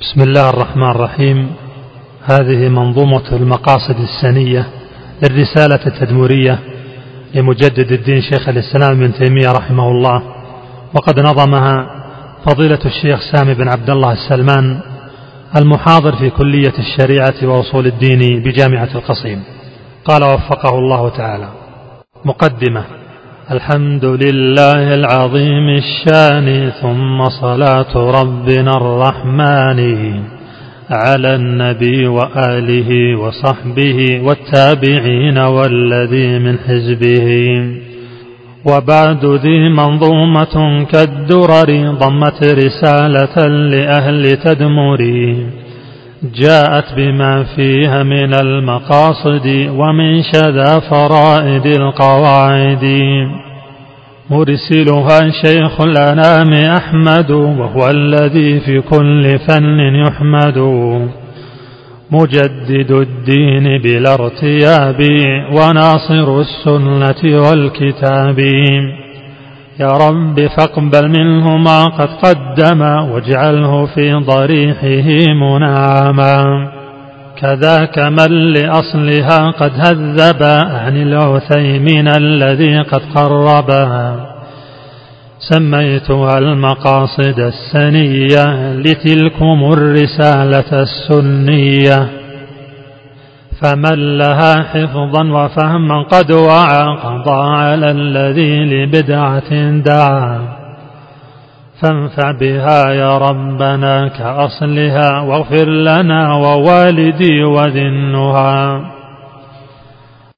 بسم الله الرحمن الرحيم. هذه منظومة المقاصد السنية للرسالة التدمورية لمجدد الدين شيخ الإسلام ابن تيمية رحمه الله. وقد نظمها فضيلة الشيخ سامي بن عبد الله السلمان المحاضر في كلية الشريعة وأصول الدين بجامعة القصيم. قال وفقه الله تعالى. مقدمة. الحمد لله العظيم الشان ثم صلاة ربنا الرحمن على النبي وآله وصحبه والتابعين والذي من حزبه. وبعد ذي منظومة كالدرر ضمت رسالة لأهل تدمري جاءت بما فيها من المقاصد ومن شذا فرائد القواعد. مرسلها شيخ الأنام أحمد وهو الذي في كل فن يحمد. مجدد الدين بلا ارتياب وناصر السنة والكتاب. يا رب فاقبل منه ما قد قدم واجعله في ضريحه منعما كذاك من لأصلها قد هذب عن العثيمين الذي قد قربها سميتها المقاصد السنية لتلكم الرسالة السنية. فمن لها حفظا وفهما قد وعى قضى على الذي لبدعة دعا. فانفع بها يا ربنا كأصلها واغفر لنا ووالدي وذنها.